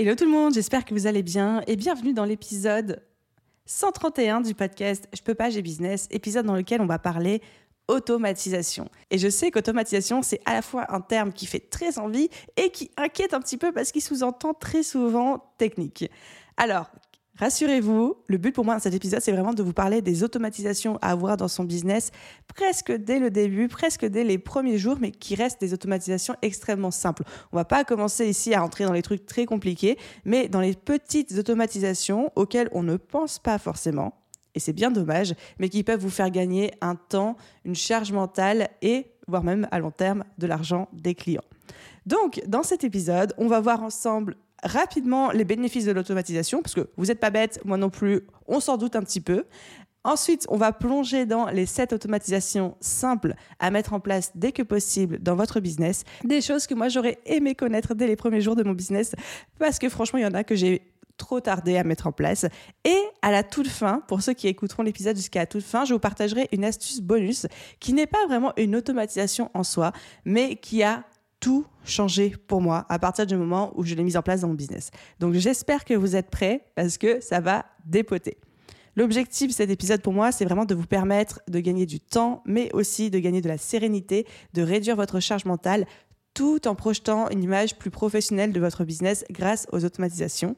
Hello tout le monde, j'espère que vous allez bien et bienvenue dans l'épisode 131 du podcast Je peux pas, j'ai business, épisode dans lequel on va parler automatisation. Et je sais qu'automatisation, c'est à la fois un terme qui fait très envie et qui inquiète un petit peu parce qu'il sous-entend très souvent technique. Alors, Rassurez-vous, le but pour moi dans cet épisode, c'est vraiment de vous parler des automatisations à avoir dans son business presque dès le début, presque dès les premiers jours, mais qui restent des automatisations extrêmement simples. On va pas commencer ici à rentrer dans les trucs très compliqués, mais dans les petites automatisations auxquelles on ne pense pas forcément, et c'est bien dommage, mais qui peuvent vous faire gagner un temps, une charge mentale et, voire même à long terme, de l'argent des clients. Donc, dans cet épisode, on va voir ensemble rapidement les bénéfices de l'automatisation, parce que vous n'êtes pas bête, moi non plus, on s'en doute un petit peu. Ensuite, on va plonger dans les sept automatisations simples à mettre en place dès que possible dans votre business. Des choses que moi j'aurais aimé connaître dès les premiers jours de mon business, parce que franchement, il y en a que j'ai trop tardé à mettre en place. Et à la toute fin, pour ceux qui écouteront l'épisode jusqu'à la toute fin, je vous partagerai une astuce bonus qui n'est pas vraiment une automatisation en soi, mais qui a tout changé pour moi à partir du moment où je l'ai mise en place dans mon business. Donc j'espère que vous êtes prêts parce que ça va dépoter. L'objectif de cet épisode pour moi, c'est vraiment de vous permettre de gagner du temps, mais aussi de gagner de la sérénité, de réduire votre charge mentale, tout en projetant une image plus professionnelle de votre business grâce aux automatisations.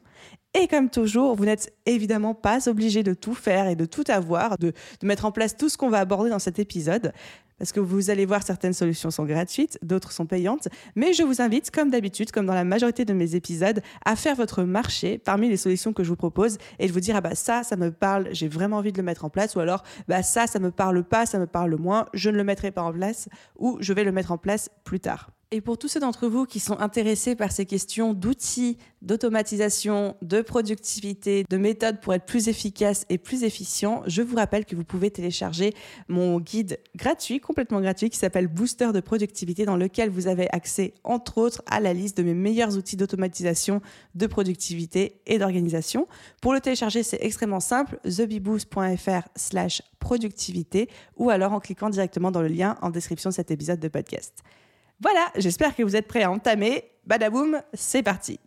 Et comme toujours, vous n'êtes évidemment pas obligé de tout faire et de tout avoir, de, de mettre en place tout ce qu'on va aborder dans cet épisode parce que vous allez voir, certaines solutions sont gratuites, d'autres sont payantes. Mais je vous invite, comme d'habitude, comme dans la majorité de mes épisodes, à faire votre marché parmi les solutions que je vous propose et de vous dire, ah bah ça, ça me parle, j'ai vraiment envie de le mettre en place, ou alors, bah ça, ça me parle pas, ça me parle moins, je ne le mettrai pas en place, ou je vais le mettre en place plus tard. Et pour tous ceux d'entre vous qui sont intéressés par ces questions d'outils, d'automatisation, de productivité, de méthodes pour être plus efficace et plus efficient, je vous rappelle que vous pouvez télécharger mon guide gratuit, complètement gratuit, qui s'appelle Booster de productivité, dans lequel vous avez accès, entre autres, à la liste de mes meilleurs outils d'automatisation, de productivité et d'organisation. Pour le télécharger, c'est extrêmement simple, thebeboost.fr slash productivité ou alors en cliquant directement dans le lien en description de cet épisode de podcast. Voilà, j'espère que vous êtes prêts à entamer. Badaboum, c'est parti.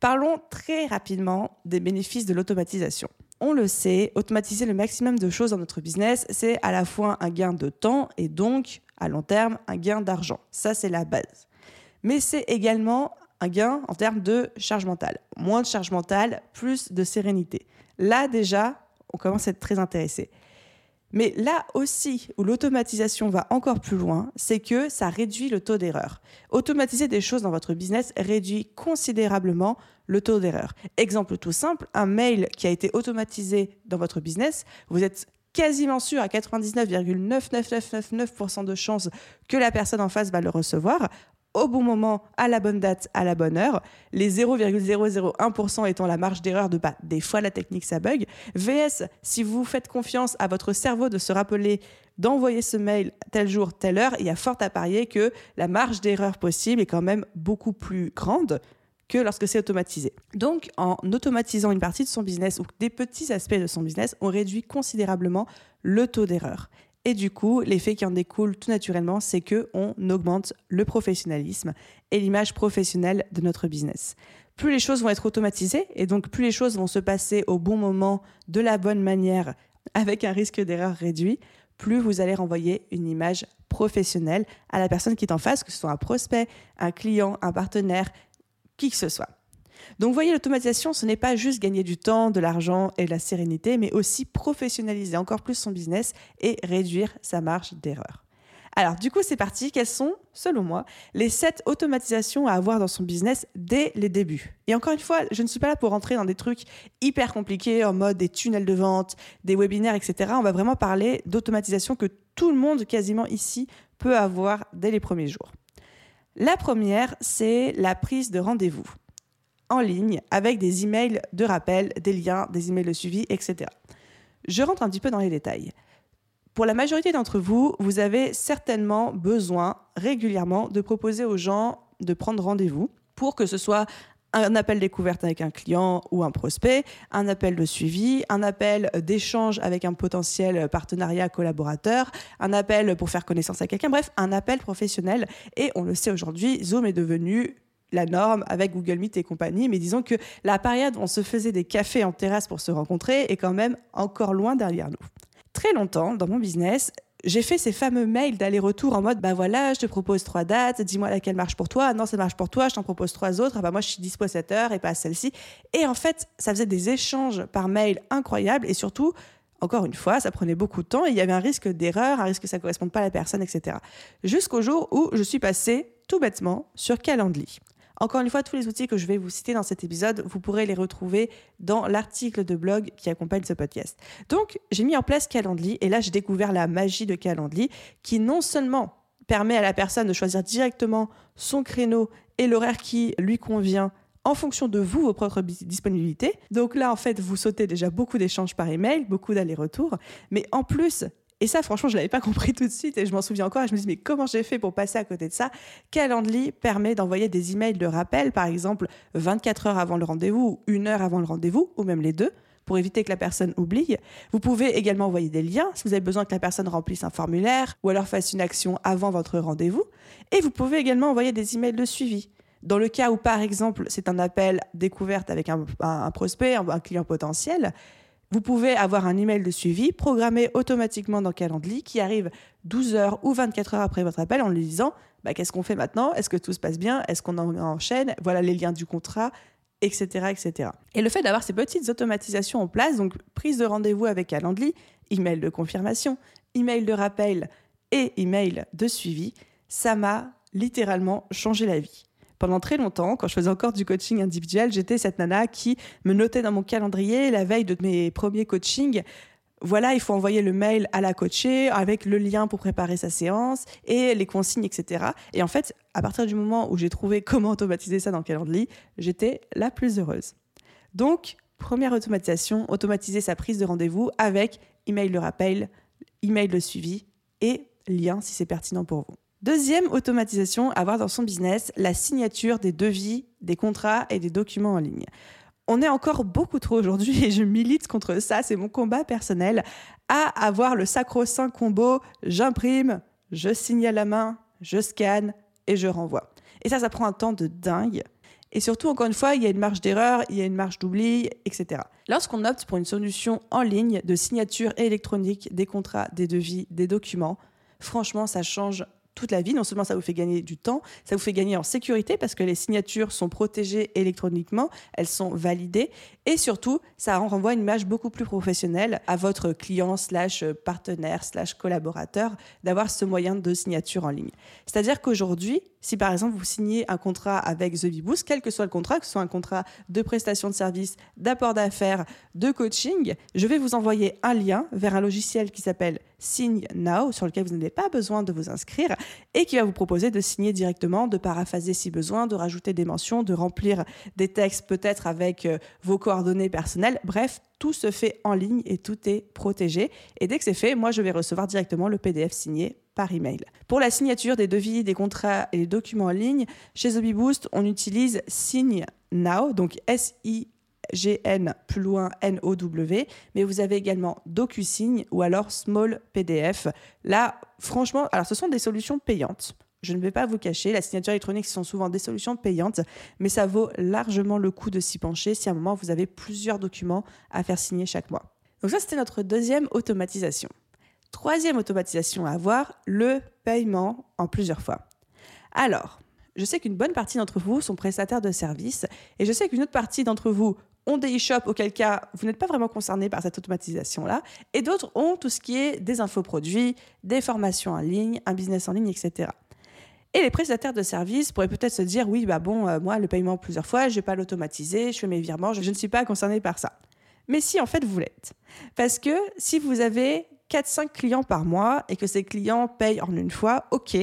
Parlons très rapidement des bénéfices de l'automatisation. On le sait, automatiser le maximum de choses dans notre business, c'est à la fois un gain de temps et donc, à long terme, un gain d'argent. Ça, c'est la base. Mais c'est également un gain en termes de charge mentale. Moins de charge mentale, plus de sérénité. Là, déjà, on commence à être très intéressé. Mais là aussi, où l'automatisation va encore plus loin, c'est que ça réduit le taux d'erreur. Automatiser des choses dans votre business réduit considérablement le taux d'erreur. Exemple tout simple, un mail qui a été automatisé dans votre business, vous êtes quasiment sûr à 99,99999% de chances que la personne en face va le recevoir au bon moment, à la bonne date, à la bonne heure. Les 0,001% étant la marge d'erreur de pas des fois la technique ça bug. VS, si vous faites confiance à votre cerveau de se rappeler d'envoyer ce mail tel jour, telle heure, il y a fort à parier que la marge d'erreur possible est quand même beaucoup plus grande que lorsque c'est automatisé. Donc, en automatisant une partie de son business ou des petits aspects de son business, on réduit considérablement le taux d'erreur. Et du coup, l'effet qui en découle tout naturellement, c'est que on augmente le professionnalisme et l'image professionnelle de notre business. Plus les choses vont être automatisées et donc plus les choses vont se passer au bon moment, de la bonne manière, avec un risque d'erreur réduit, plus vous allez renvoyer une image professionnelle à la personne qui est en face, que ce soit un prospect, un client, un partenaire, qui que ce soit. Donc, vous voyez, l'automatisation, ce n'est pas juste gagner du temps, de l'argent et de la sérénité, mais aussi professionnaliser encore plus son business et réduire sa marge d'erreur. Alors, du coup, c'est parti. Quelles sont, selon moi, les 7 automatisations à avoir dans son business dès les débuts? Et encore une fois, je ne suis pas là pour rentrer dans des trucs hyper compliqués en mode des tunnels de vente, des webinaires, etc. On va vraiment parler d'automatisation que tout le monde, quasiment ici, peut avoir dès les premiers jours. La première, c'est la prise de rendez-vous. En ligne avec des emails de rappel, des liens, des emails de suivi, etc. Je rentre un petit peu dans les détails. Pour la majorité d'entre vous, vous avez certainement besoin régulièrement de proposer aux gens de prendre rendez-vous pour que ce soit un appel découverte avec un client ou un prospect, un appel de suivi, un appel d'échange avec un potentiel partenariat collaborateur, un appel pour faire connaissance à quelqu'un, bref, un appel professionnel. Et on le sait aujourd'hui, Zoom est devenu la norme avec Google Meet et compagnie, mais disons que la période où on se faisait des cafés en terrasse pour se rencontrer est quand même encore loin derrière nous. Très longtemps, dans mon business, j'ai fait ces fameux mails d'aller-retour en mode bah voilà, je te propose trois dates, dis-moi laquelle marche pour toi. Non, ça marche pour toi, je t'en propose trois autres. Ah bah moi, je suis dispo à cette heure et pas à celle-ci. Et en fait, ça faisait des échanges par mail incroyables et surtout, encore une fois, ça prenait beaucoup de temps et il y avait un risque d'erreur, un risque que ça ne corresponde pas à la personne, etc. Jusqu'au jour où je suis passée tout bêtement sur Calendly. Encore une fois, tous les outils que je vais vous citer dans cet épisode, vous pourrez les retrouver dans l'article de blog qui accompagne ce podcast. Donc, j'ai mis en place Calendly et là, j'ai découvert la magie de Calendly qui non seulement permet à la personne de choisir directement son créneau et l'horaire qui lui convient en fonction de vous, vos propres disponibilités. Donc là, en fait, vous sautez déjà beaucoup d'échanges par email, beaucoup d'allers-retours. Mais en plus, et ça, franchement, je l'avais pas compris tout de suite et je m'en souviens encore. Et je me dis, mais comment j'ai fait pour passer à côté de ça? Calendly permet d'envoyer des emails de rappel, par exemple 24 heures avant le rendez-vous ou une heure avant le rendez-vous, ou même les deux pour éviter que la personne oublie. Vous pouvez également envoyer des liens si vous avez besoin que la personne remplisse un formulaire ou alors fasse une action avant votre rendez-vous. Et vous pouvez également envoyer des emails de suivi. Dans le cas où, par exemple, c'est un appel découverte avec un prospect, un client potentiel, vous pouvez avoir un email de suivi programmé automatiquement dans Calendly qui arrive 12 heures ou 24 heures après votre appel en lui disant bah, qu'est-ce qu'on fait maintenant? Est-ce que tout se passe bien? Est-ce qu'on enchaîne? Voilà les liens du contrat, etc., etc. Et le fait d'avoir ces petites automatisations en place, donc prise de rendez-vous avec Calendly, email de confirmation, email de rappel et email de suivi, ça m'a littéralement changé la vie pendant très longtemps, quand je faisais encore du coaching individuel, j'étais cette nana qui me notait dans mon calendrier la veille de mes premiers coachings. Voilà, il faut envoyer le mail à la coachée avec le lien pour préparer sa séance et les consignes, etc. Et en fait, à partir du moment où j'ai trouvé comment automatiser ça dans Calendly, j'étais la plus heureuse. Donc, première automatisation, automatiser sa prise de rendez-vous avec email de rappel, email de suivi et lien si c'est pertinent pour vous. Deuxième automatisation à avoir dans son business, la signature des devis, des contrats et des documents en ligne. On est encore beaucoup trop aujourd'hui, et je milite contre ça, c'est mon combat personnel, à avoir le sacro-saint combo j'imprime, je signe à la main, je scanne et je renvoie. Et ça, ça prend un temps de dingue. Et surtout, encore une fois, il y a une marge d'erreur, il y a une marge d'oubli, etc. Lorsqu'on opte pour une solution en ligne de signature électronique des contrats, des devis, des documents, franchement, ça change toute la vie. Non seulement ça vous fait gagner du temps, ça vous fait gagner en sécurité parce que les signatures sont protégées électroniquement, elles sont validées et surtout, ça renvoie une image beaucoup plus professionnelle à votre client slash partenaire slash collaborateur d'avoir ce moyen de signature en ligne. C'est-à-dire qu'aujourd'hui, si par exemple vous signez un contrat avec The quel que soit le contrat, que ce soit un contrat de prestation de service, d'apport d'affaires, de coaching, je vais vous envoyer un lien vers un logiciel qui s'appelle Sign Now, sur lequel vous n'avez pas besoin de vous inscrire et qui va vous proposer de signer directement, de paraphaser si besoin, de rajouter des mentions, de remplir des textes peut-être avec euh, vos coordonnées personnelles. Bref, tout se fait en ligne et tout est protégé. Et dès que c'est fait, moi, je vais recevoir directement le PDF signé par email. Pour la signature des devis, des contrats et des documents en ligne, chez Boost, on utilise Sign Now, donc S-I G-N plus loin N-O-W, mais vous avez également DocuSign ou alors Small PDF. Là, franchement, alors ce sont des solutions payantes. Je ne vais pas vous cacher, la signature électronique ce sont souvent des solutions payantes, mais ça vaut largement le coup de s'y pencher si à un moment vous avez plusieurs documents à faire signer chaque mois. Donc ça, c'était notre deuxième automatisation. Troisième automatisation à avoir, le paiement en plusieurs fois. Alors, je sais qu'une bonne partie d'entre vous sont prestataires de services et je sais qu'une autre partie d'entre vous ont des e-shops, auquel cas vous n'êtes pas vraiment concerné par cette automatisation-là, et d'autres ont tout ce qui est des infoproduits, des formations en ligne, un business en ligne, etc. Et les prestataires de services pourraient peut-être se dire oui, bah bon, euh, moi, le paiement plusieurs fois, je ne vais pas l'automatiser, je fais mes virements, je, je ne suis pas concerné par ça. Mais si, en fait, vous l'êtes. Parce que si vous avez 4-5 clients par mois et que ces clients payent en une fois, ok,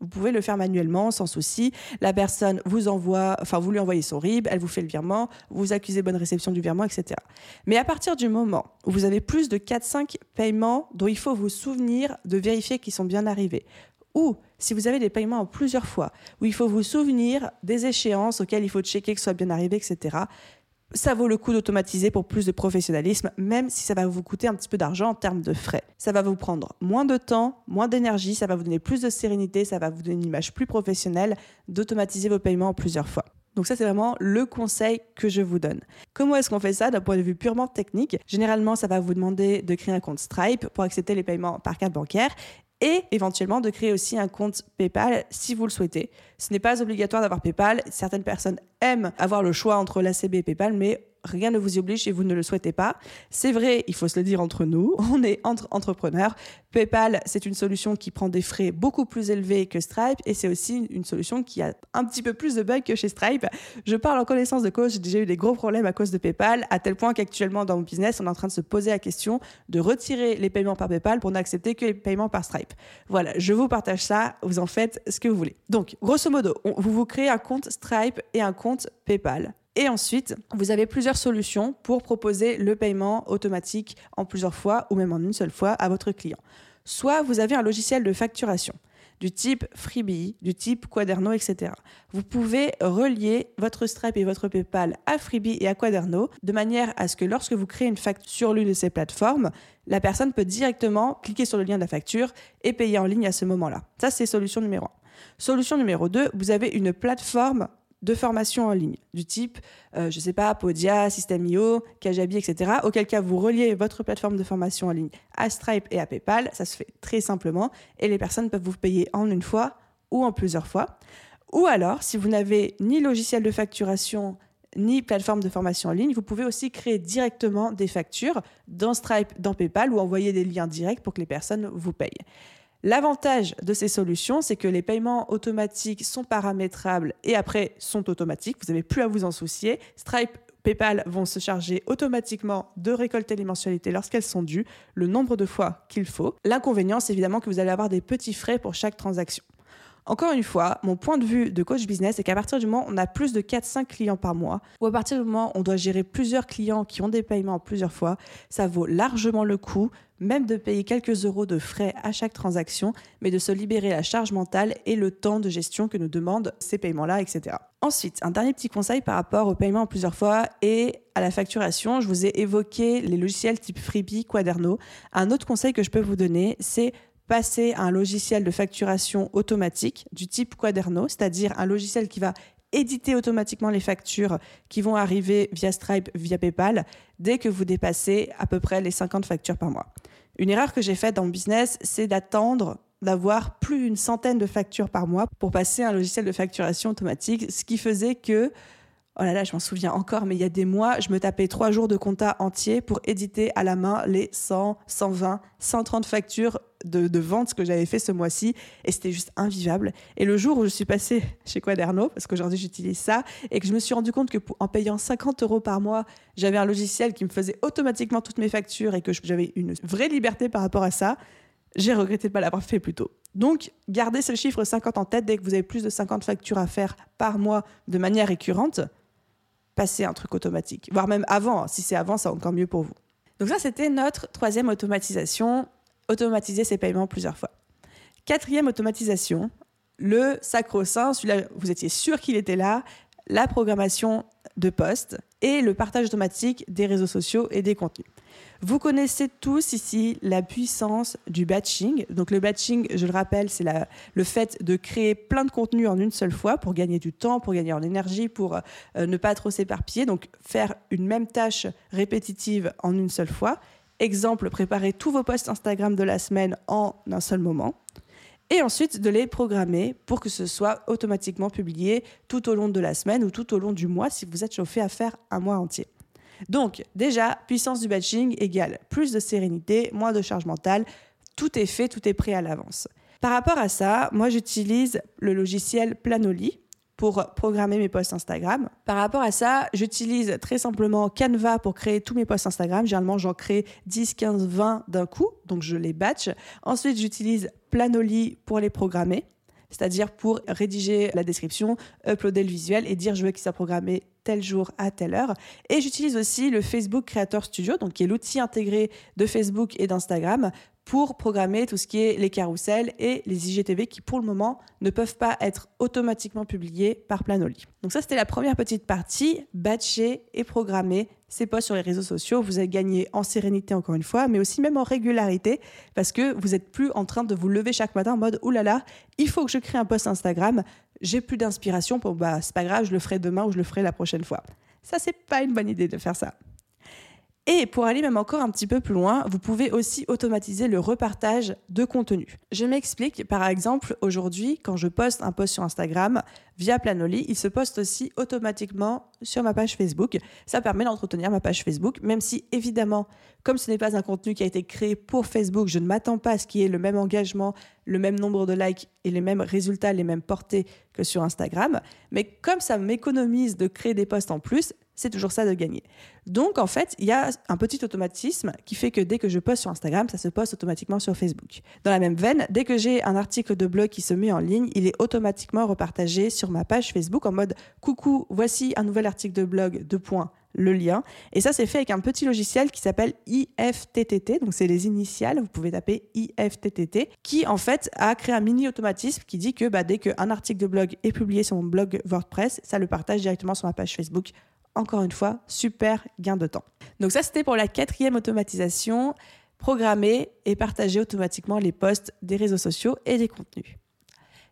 Vous pouvez le faire manuellement sans souci. La personne vous envoie, enfin vous lui envoyez son RIB, elle vous fait le virement, vous accusez bonne réception du virement, etc. Mais à partir du moment où vous avez plus de 4-5 paiements dont il faut vous souvenir de vérifier qu'ils sont bien arrivés, ou si vous avez des paiements en plusieurs fois, où il faut vous souvenir des échéances auxquelles il faut checker que ce soit bien arrivé, etc., ça vaut le coup d'automatiser pour plus de professionnalisme, même si ça va vous coûter un petit peu d'argent en termes de frais. Ça va vous prendre moins de temps, moins d'énergie, ça va vous donner plus de sérénité, ça va vous donner une image plus professionnelle d'automatiser vos paiements en plusieurs fois. Donc ça, c'est vraiment le conseil que je vous donne. Comment est-ce qu'on fait ça d'un point de vue purement technique? Généralement, ça va vous demander de créer un compte Stripe pour accepter les paiements par carte bancaire et éventuellement de créer aussi un compte PayPal si vous le souhaitez. Ce n'est pas obligatoire d'avoir PayPal. Certaines personnes aiment avoir le choix entre l'ACB et PayPal, mais rien ne vous oblige et vous ne le souhaitez pas. C'est vrai, il faut se le dire entre nous, on est entre entrepreneurs. PayPal, c'est une solution qui prend des frais beaucoup plus élevés que Stripe et c'est aussi une solution qui a un petit peu plus de bugs que chez Stripe. Je parle en connaissance de cause, j'ai déjà eu des gros problèmes à cause de PayPal, à tel point qu'actuellement dans mon business, on est en train de se poser la question de retirer les paiements par PayPal pour n'accepter que les paiements par Stripe. Voilà, je vous partage ça, vous en faites ce que vous voulez. Donc, grosso modo, vous vous créez un compte Stripe et un compte PayPal. Et ensuite, vous avez plusieurs solutions pour proposer le paiement automatique en plusieurs fois ou même en une seule fois à votre client. Soit vous avez un logiciel de facturation du type Freebie, du type Quaderno, etc. Vous pouvez relier votre Stripe et votre PayPal à Freebie et à Quaderno de manière à ce que lorsque vous créez une facture sur l'une de ces plateformes, la personne peut directement cliquer sur le lien de la facture et payer en ligne à ce moment-là. Ça, c'est solution numéro 1. Solution numéro 2, vous avez une plateforme de formation en ligne, du type, euh, je ne sais pas, Podia, System.io, Kajabi, etc., auquel cas vous reliez votre plateforme de formation en ligne à Stripe et à PayPal, ça se fait très simplement, et les personnes peuvent vous payer en une fois ou en plusieurs fois. Ou alors, si vous n'avez ni logiciel de facturation, ni plateforme de formation en ligne, vous pouvez aussi créer directement des factures dans Stripe, dans PayPal ou envoyer des liens directs pour que les personnes vous payent. L'avantage de ces solutions, c'est que les paiements automatiques sont paramétrables et après sont automatiques. Vous n'avez plus à vous en soucier. Stripe PayPal vont se charger automatiquement de récolter les mensualités lorsqu'elles sont dues, le nombre de fois qu'il faut. L'inconvénient, c'est évidemment que vous allez avoir des petits frais pour chaque transaction. Encore une fois, mon point de vue de coach business est qu'à partir du moment où on a plus de 4-5 clients par mois, ou à partir du moment où on doit gérer plusieurs clients qui ont des paiements plusieurs fois, ça vaut largement le coup, même de payer quelques euros de frais à chaque transaction, mais de se libérer la charge mentale et le temps de gestion que nous demandent ces paiements-là, etc. Ensuite, un dernier petit conseil par rapport aux paiements plusieurs fois et à la facturation. Je vous ai évoqué les logiciels type Freebie, Quaderno. Un autre conseil que je peux vous donner, c'est passer à un logiciel de facturation automatique du type Quaderno, c'est-à-dire un logiciel qui va éditer automatiquement les factures qui vont arriver via Stripe, via PayPal, dès que vous dépassez à peu près les 50 factures par mois. Une erreur que j'ai faite dans le business, c'est d'attendre d'avoir plus d'une centaine de factures par mois pour passer à un logiciel de facturation automatique, ce qui faisait que Oh là là, je m'en souviens encore, mais il y a des mois, je me tapais trois jours de compta entier pour éditer à la main les 100, 120, 130 factures de, de vente que j'avais fait ce mois-ci. Et c'était juste invivable. Et le jour où je suis passée chez Quaderno, parce qu'aujourd'hui j'utilise ça, et que je me suis rendu compte que en payant 50 euros par mois, j'avais un logiciel qui me faisait automatiquement toutes mes factures et que j'avais une vraie liberté par rapport à ça, j'ai regretté de ne pas l'avoir fait plus tôt. Donc, gardez ce chiffre 50 en tête dès que vous avez plus de 50 factures à faire par mois de manière récurrente passer un truc automatique, voire même avant. Hein. Si c'est avant, c'est encore mieux pour vous. Donc ça, c'était notre troisième automatisation, automatiser ses paiements plusieurs fois. Quatrième automatisation, le sacro-saint, celui-là, vous étiez sûr qu'il était là, la programmation de poste et le partage automatique des réseaux sociaux et des contenus. Vous connaissez tous ici la puissance du batching. Donc le batching, je le rappelle, c'est le fait de créer plein de contenus en une seule fois pour gagner du temps, pour gagner en énergie, pour euh, ne pas trop s'éparpiller. Donc faire une même tâche répétitive en une seule fois. Exemple, préparer tous vos posts Instagram de la semaine en un seul moment. Et ensuite de les programmer pour que ce soit automatiquement publié tout au long de la semaine ou tout au long du mois si vous êtes chauffé à faire un mois entier. Donc, déjà, puissance du batching égale plus de sérénité, moins de charge mentale. Tout est fait, tout est prêt à l'avance. Par rapport à ça, moi, j'utilise le logiciel Planoly pour programmer mes posts Instagram. Par rapport à ça, j'utilise très simplement Canva pour créer tous mes posts Instagram. Généralement, j'en crée 10, 15, 20 d'un coup, donc je les batch. Ensuite, j'utilise Planoly pour les programmer. c'est-à-dire pour rédiger la description, uploader le visuel et dire je veux qu'il soit programmé tel jour à telle heure. Et j'utilise aussi le Facebook Creator Studio, donc qui est l'outil intégré de Facebook et d'Instagram pour programmer tout ce qui est les carousels et les IGTV qui pour le moment ne peuvent pas être automatiquement publiés par Planoli. Donc ça c'était la première petite partie, batcher et programmer ces posts sur les réseaux sociaux. Vous allez gagner en sérénité encore une fois, mais aussi même en régularité parce que vous n'êtes plus en train de vous lever chaque matin en mode là là, il faut que je crée un post Instagram, j'ai plus d'inspiration, pour bah c'est pas grave, je le ferai demain ou je le ferai la prochaine fois. Ça c'est pas une bonne idée de faire ça. Et pour aller même encore un petit peu plus loin, vous pouvez aussi automatiser le repartage de contenu. Je m'explique, par exemple, aujourd'hui, quand je poste un post sur Instagram via Planoli, il se poste aussi automatiquement sur ma page Facebook. Ça permet d'entretenir ma page Facebook, même si évidemment, comme ce n'est pas un contenu qui a été créé pour Facebook, je ne m'attends pas à ce qu'il y ait le même engagement, le même nombre de likes et les mêmes résultats, les mêmes portées que sur Instagram. Mais comme ça m'économise de créer des posts en plus, c'est toujours ça de gagner. Donc en fait, il y a un petit automatisme qui fait que dès que je poste sur Instagram, ça se poste automatiquement sur Facebook. Dans la même veine, dès que j'ai un article de blog qui se met en ligne, il est automatiquement repartagé sur ma page Facebook en mode coucou, voici un nouvel article de blog, de points, le lien. Et ça, c'est fait avec un petit logiciel qui s'appelle IFTTT. Donc, c'est les initiales. Vous pouvez taper IFTTT, qui en fait a créé un mini automatisme qui dit que bah, dès qu'un article de blog est publié sur mon blog WordPress, ça le partage directement sur ma page Facebook encore une fois, super gain de temps. Donc ça, c'était pour la quatrième automatisation, programmer et partager automatiquement les posts des réseaux sociaux et des contenus.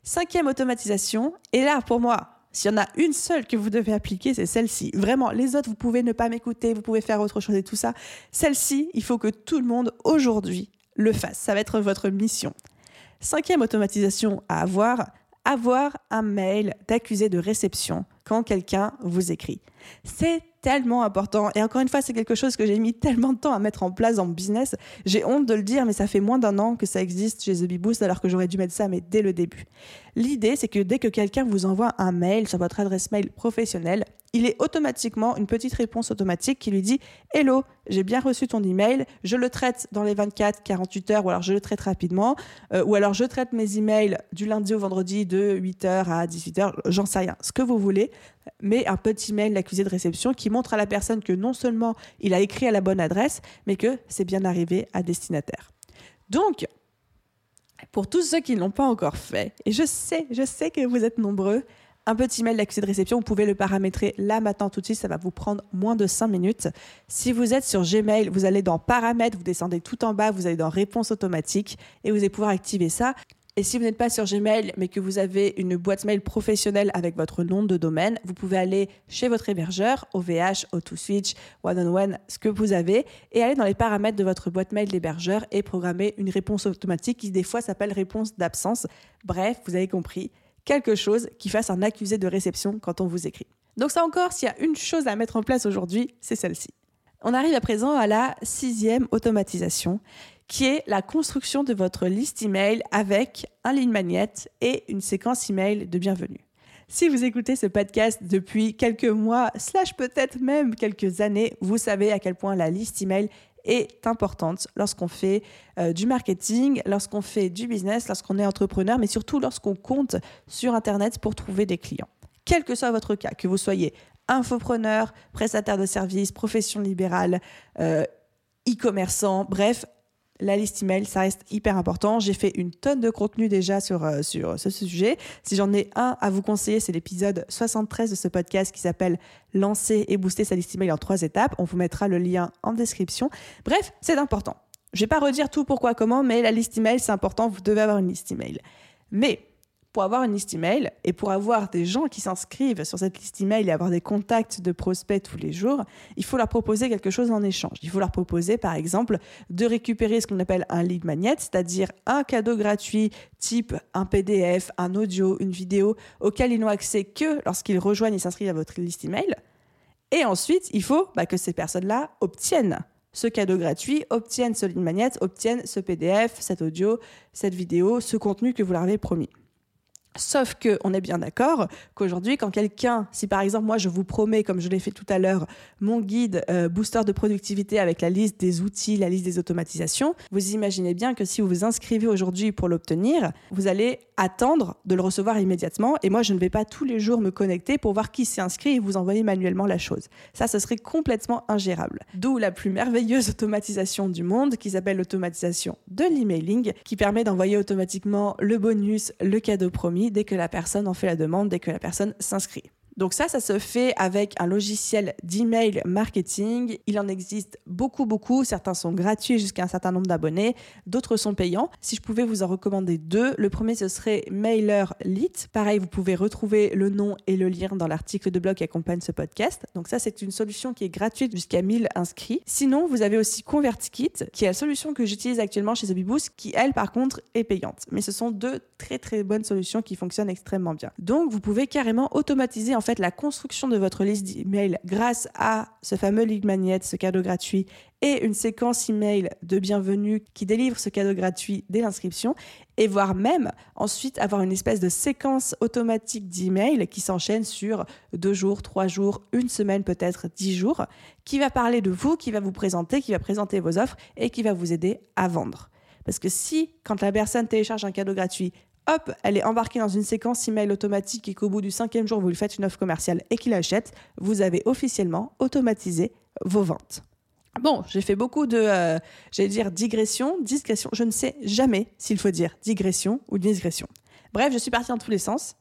Cinquième automatisation, et là pour moi, s'il y en a une seule que vous devez appliquer, c'est celle-ci. Vraiment, les autres, vous pouvez ne pas m'écouter, vous pouvez faire autre chose et tout ça. Celle-ci, il faut que tout le monde aujourd'hui le fasse. Ça va être votre mission. Cinquième automatisation à avoir, avoir un mail d'accusé de réception quand quelqu'un vous écrit. C'est tellement important. Et encore une fois, c'est quelque chose que j'ai mis tellement de temps à mettre en place mon business. J'ai honte de le dire, mais ça fait moins d'un an que ça existe chez The Boost, alors que j'aurais dû mettre ça, dès le début. L'idée, c'est que dès que quelqu'un vous envoie un mail sur votre adresse mail professionnelle, il est automatiquement une petite réponse automatique qui lui dit Hello, j'ai bien reçu ton email, je le traite dans les 24, 48 heures, ou alors je le traite rapidement, euh, ou alors je traite mes emails du lundi au vendredi de 8h à 18h, j'en sais rien, ce que vous voulez, mais un petit mail d'accusé de réception qui montre à la personne que non seulement il a écrit à la bonne adresse, mais que c'est bien arrivé à destinataire. Donc, pour tous ceux qui ne l'ont pas encore fait, et je sais, je sais que vous êtes nombreux, un petit mail d'accusé de réception, vous pouvez le paramétrer là maintenant tout de suite, ça va vous prendre moins de 5 minutes. Si vous êtes sur Gmail, vous allez dans paramètres, vous descendez tout en bas, vous allez dans réponse automatique et vous allez pouvoir activer ça. Et si vous n'êtes pas sur Gmail, mais que vous avez une boîte mail professionnelle avec votre nom de domaine, vous pouvez aller chez votre hébergeur, OVH, O2Switch, One-on-One, ce que vous avez, et aller dans les paramètres de votre boîte mail d'hébergeur et programmer une réponse automatique qui des fois s'appelle réponse d'absence. Bref, vous avez compris, quelque chose qui fasse un accusé de réception quand on vous écrit. Donc ça encore, s'il y a une chose à mettre en place aujourd'hui, c'est celle-ci. On arrive à présent à la sixième automatisation, qui est la construction de votre liste email avec un ligne magnète et une séquence email de bienvenue. Si vous écoutez ce podcast depuis quelques mois, slash peut-être même quelques années, vous savez à quel point la liste email est importante lorsqu'on fait euh, du marketing, lorsqu'on fait du business, lorsqu'on est entrepreneur, mais surtout lorsqu'on compte sur Internet pour trouver des clients. Quel que soit votre cas, que vous soyez infopreneur, prestataire de services, profession libérale, euh, e-commerçant, bref, la liste email, ça reste hyper important. J'ai fait une tonne de contenu déjà sur, euh, sur ce sujet. Si j'en ai un à vous conseiller, c'est l'épisode 73 de ce podcast qui s'appelle Lancer et booster sa liste email en trois étapes. On vous mettra le lien en description. Bref, c'est important. Je vais pas redire tout pourquoi, comment, mais la liste email, c'est important. Vous devez avoir une liste email. Mais pour avoir une liste email et pour avoir des gens qui s'inscrivent sur cette liste email et avoir des contacts de prospects tous les jours, il faut leur proposer quelque chose en échange. Il faut leur proposer, par exemple, de récupérer ce qu'on appelle un lead magnet, c'est-à-dire un cadeau gratuit type un PDF, un audio, une vidéo auquel ils n'ont accès que lorsqu'ils rejoignent et s'inscrivent à votre liste email. Et ensuite, il faut bah, que ces personnes-là obtiennent ce cadeau gratuit, obtiennent ce lead magnet, obtiennent ce PDF, cet audio, cette vidéo, ce contenu que vous leur avez promis. Sauf que on est bien d'accord qu'aujourd'hui, quand quelqu'un, si par exemple moi je vous promets, comme je l'ai fait tout à l'heure, mon guide euh, booster de productivité avec la liste des outils, la liste des automatisations, vous imaginez bien que si vous vous inscrivez aujourd'hui pour l'obtenir, vous allez attendre de le recevoir immédiatement. Et moi, je ne vais pas tous les jours me connecter pour voir qui s'est inscrit et vous envoyer manuellement la chose. Ça, ce serait complètement ingérable. D'où la plus merveilleuse automatisation du monde qui s'appelle l'automatisation de l'emailing, qui permet d'envoyer automatiquement le bonus, le cadeau promis dès que la personne en fait la demande, dès que la personne s'inscrit. Donc ça, ça se fait avec un logiciel d'email marketing. Il en existe beaucoup, beaucoup. Certains sont gratuits jusqu'à un certain nombre d'abonnés, d'autres sont payants. Si je pouvais vous en recommander deux, le premier ce serait MailerLite. Pareil, vous pouvez retrouver le nom et le lien dans l'article de blog qui accompagne ce podcast. Donc ça, c'est une solution qui est gratuite jusqu'à 1000 inscrits. Sinon, vous avez aussi ConvertKit, qui est la solution que j'utilise actuellement chez TheBeBoost, qui elle, par contre, est payante. Mais ce sont deux très très bonnes solutions qui fonctionnent extrêmement bien. Donc, vous pouvez carrément automatiser en fait la construction de votre liste d'emails grâce à ce fameux lead magnet, ce cadeau gratuit et une séquence email de bienvenue qui délivre ce cadeau gratuit dès l'inscription et voire même ensuite avoir une espèce de séquence automatique d'emails qui s'enchaîne sur deux jours, trois jours, une semaine peut-être, dix jours, qui va parler de vous, qui va vous présenter, qui va présenter vos offres et qui va vous aider à vendre. Parce que si, quand la personne télécharge un cadeau gratuit, hop, elle est embarquée dans une séquence email automatique et qu'au bout du cinquième jour, vous lui faites une offre commerciale et qu'il achète, vous avez officiellement automatisé vos ventes. Bon, j'ai fait beaucoup de, euh, j'allais dire digression, discrétion. Je ne sais jamais s'il faut dire digression ou digression. Bref, je suis partie dans tous les sens.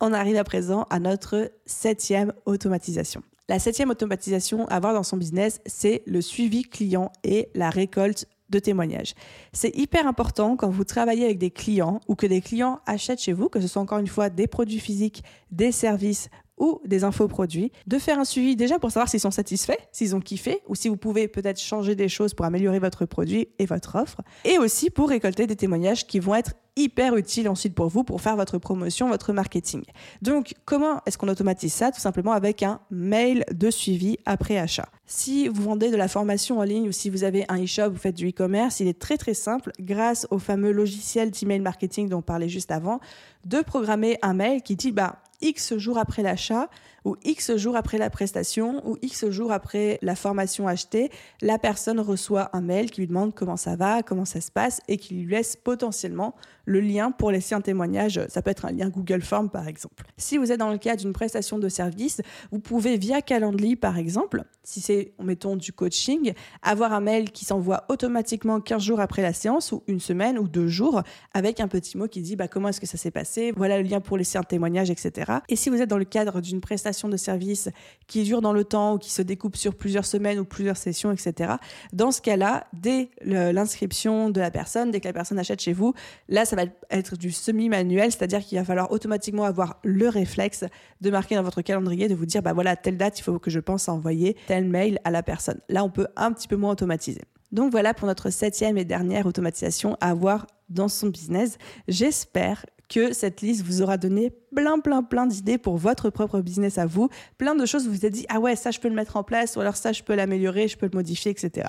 On arrive à présent à notre septième automatisation. La septième automatisation à avoir dans son business, c'est le suivi client et la récolte de témoignages. C'est hyper important quand vous travaillez avec des clients ou que des clients achètent chez vous, que ce soit encore une fois des produits physiques, des services ou des infoproduits, de faire un suivi déjà pour savoir s'ils sont satisfaits, s'ils ont kiffé, ou si vous pouvez peut-être changer des choses pour améliorer votre produit et votre offre, et aussi pour récolter des témoignages qui vont être hyper utiles ensuite pour vous pour faire votre promotion, votre marketing. Donc, comment est-ce qu'on automatise ça? Tout simplement avec un mail de suivi après achat. Si vous vendez de la formation en ligne ou si vous avez un e-shop, vous faites du e-commerce, il est très très simple, grâce au fameux logiciel d'email marketing dont on parlait juste avant, de programmer un mail qui dit bah X jours après l'achat ou X jours après la prestation ou X jours après la formation achetée, la personne reçoit un mail qui lui demande comment ça va, comment ça se passe et qui lui laisse potentiellement le lien pour laisser un témoignage. Ça peut être un lien Google Form par exemple. Si vous êtes dans le cas d'une prestation de service, vous pouvez via Calendly par exemple, si c'est mettons du coaching, avoir un mail qui s'envoie automatiquement 15 jours après la séance ou une semaine ou deux jours avec un petit mot qui dit bah, comment est-ce que ça s'est passé, voilà le lien pour laisser un témoignage, etc. Et si vous êtes dans le cadre d'une prestation de service qui dure dans le temps ou qui se découpe sur plusieurs semaines ou plusieurs sessions, etc. Dans ce cas-là, dès l'inscription de la personne, dès que la personne achète chez vous, là, ça va être du semi-manuel, c'est-à-dire qu'il va falloir automatiquement avoir le réflexe de marquer dans votre calendrier, de vous dire, bah voilà, telle date, il faut que je pense à envoyer tel mail à la personne. Là, on peut un petit peu moins automatiser. Donc voilà pour notre septième et dernière automatisation à avoir dans son business. J'espère que cette liste vous aura donné plein, plein, plein d'idées pour votre propre business à vous. Plein de choses où vous vous êtes dit, ah ouais, ça, je peux le mettre en place, ou alors ça, je peux l'améliorer, je peux le modifier, etc.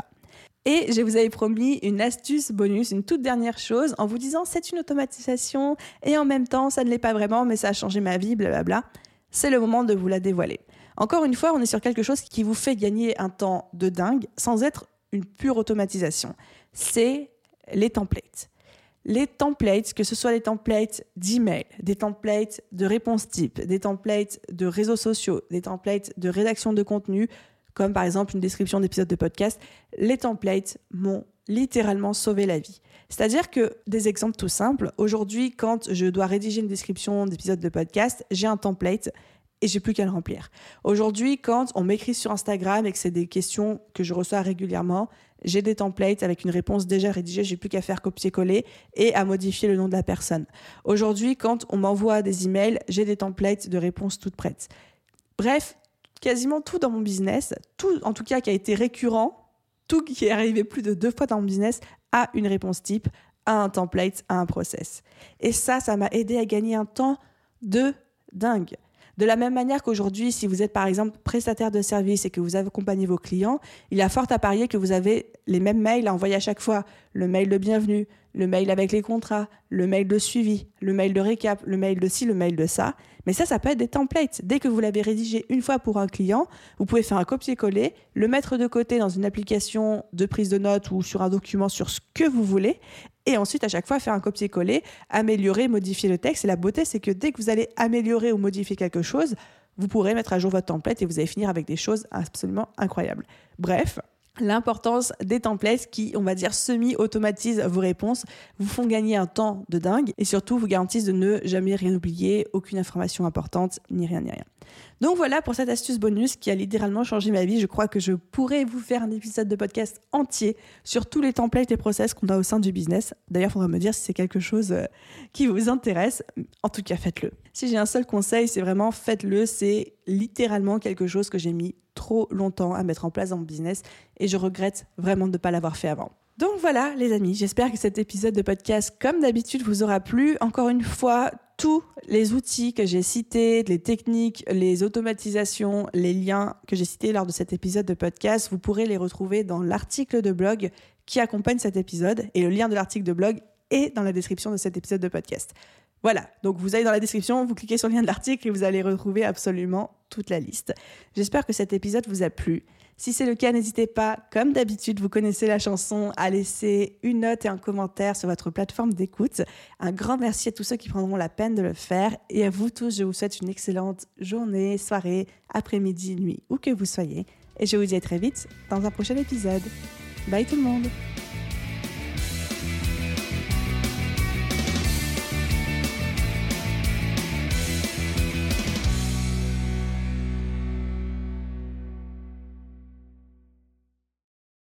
Et je vous avais promis une astuce bonus, une toute dernière chose, en vous disant c'est une automatisation et en même temps ça ne l'est pas vraiment, mais ça a changé ma vie, blablabla. C'est le moment de vous la dévoiler. Encore une fois, on est sur quelque chose qui vous fait gagner un temps de dingue sans être une pure automatisation. C'est les templates les templates, que ce soit les templates d'email, des templates de réponse type, des templates de réseaux sociaux, des templates de rédaction de contenu, comme par exemple une description d'épisode de podcast, les templates m'ont littéralement sauvé la vie. C'est-à-dire que, des exemples tout simples, aujourd'hui, quand je dois rédiger une description d'épisode de podcast, j'ai un template et j'ai plus qu'à le remplir. Aujourd'hui, quand on m'écrit sur Instagram et que c'est des questions que je reçois régulièrement, j'ai des templates avec une réponse déjà rédigée, j'ai plus qu'à faire copier-coller et à modifier le nom de la personne. Aujourd'hui, quand on m'envoie des emails, j'ai des templates de réponses toutes prêtes. Bref, quasiment tout dans mon business, tout en tout cas qui a été récurrent, tout qui est arrivé plus de deux fois dans mon business, a une réponse type, a un template, a un process. Et ça, ça m'a aidé à gagner un temps de dingue. De la même manière qu'aujourd'hui, si vous êtes par exemple prestataire de service et que vous accompagnez vos clients, il y a fort à parier que vous avez les mêmes mails à envoyer à chaque fois. Le mail de bienvenue, le mail avec les contrats, le mail de suivi, le mail de récap, le mail de ci, le mail de ça. Mais ça, ça peut être des templates. Dès que vous l'avez rédigé une fois pour un client, vous pouvez faire un copier-coller, le mettre de côté dans une application de prise de notes ou sur un document sur ce que vous voulez. Et ensuite, à chaque fois, faire un copier-coller, améliorer, modifier le texte. Et la beauté, c'est que dès que vous allez améliorer ou modifier quelque chose, vous pourrez mettre à jour votre template et vous allez finir avec des choses absolument incroyables. Bref, l'importance des templates qui, on va dire, semi-automatisent vos réponses, vous font gagner un temps de dingue et surtout vous garantissent de ne jamais rien oublier, aucune information importante, ni rien, ni rien. Donc voilà pour cette astuce bonus qui a littéralement changé ma vie. Je crois que je pourrais vous faire un épisode de podcast entier sur tous les templates et process qu'on a au sein du business. D'ailleurs, il faudra me dire si c'est quelque chose euh, qui vous intéresse. En tout cas, faites-le. Si j'ai un seul conseil, c'est vraiment faites-le. C'est littéralement quelque chose que j'ai mis trop longtemps à mettre en place dans mon business et je regrette vraiment de ne pas l'avoir fait avant. Donc voilà les amis, j'espère que cet épisode de podcast comme d'habitude vous aura plu. Encore une fois, tous les outils que j'ai cités, les techniques, les automatisations, les liens que j'ai cités lors de cet épisode de podcast, vous pourrez les retrouver dans l'article de blog qui accompagne cet épisode et le lien de l'article de blog est dans la description de cet épisode de podcast. Voilà, donc vous allez dans la description, vous cliquez sur le lien de l'article et vous allez retrouver absolument toute la liste. J'espère que cet épisode vous a plu. Si c'est le cas, n'hésitez pas, comme d'habitude, vous connaissez la chanson, à laisser une note et un commentaire sur votre plateforme d'écoute. Un grand merci à tous ceux qui prendront la peine de le faire. Et à vous tous, je vous souhaite une excellente journée, soirée, après-midi, nuit, où que vous soyez. Et je vous dis à très vite dans un prochain épisode. Bye tout le monde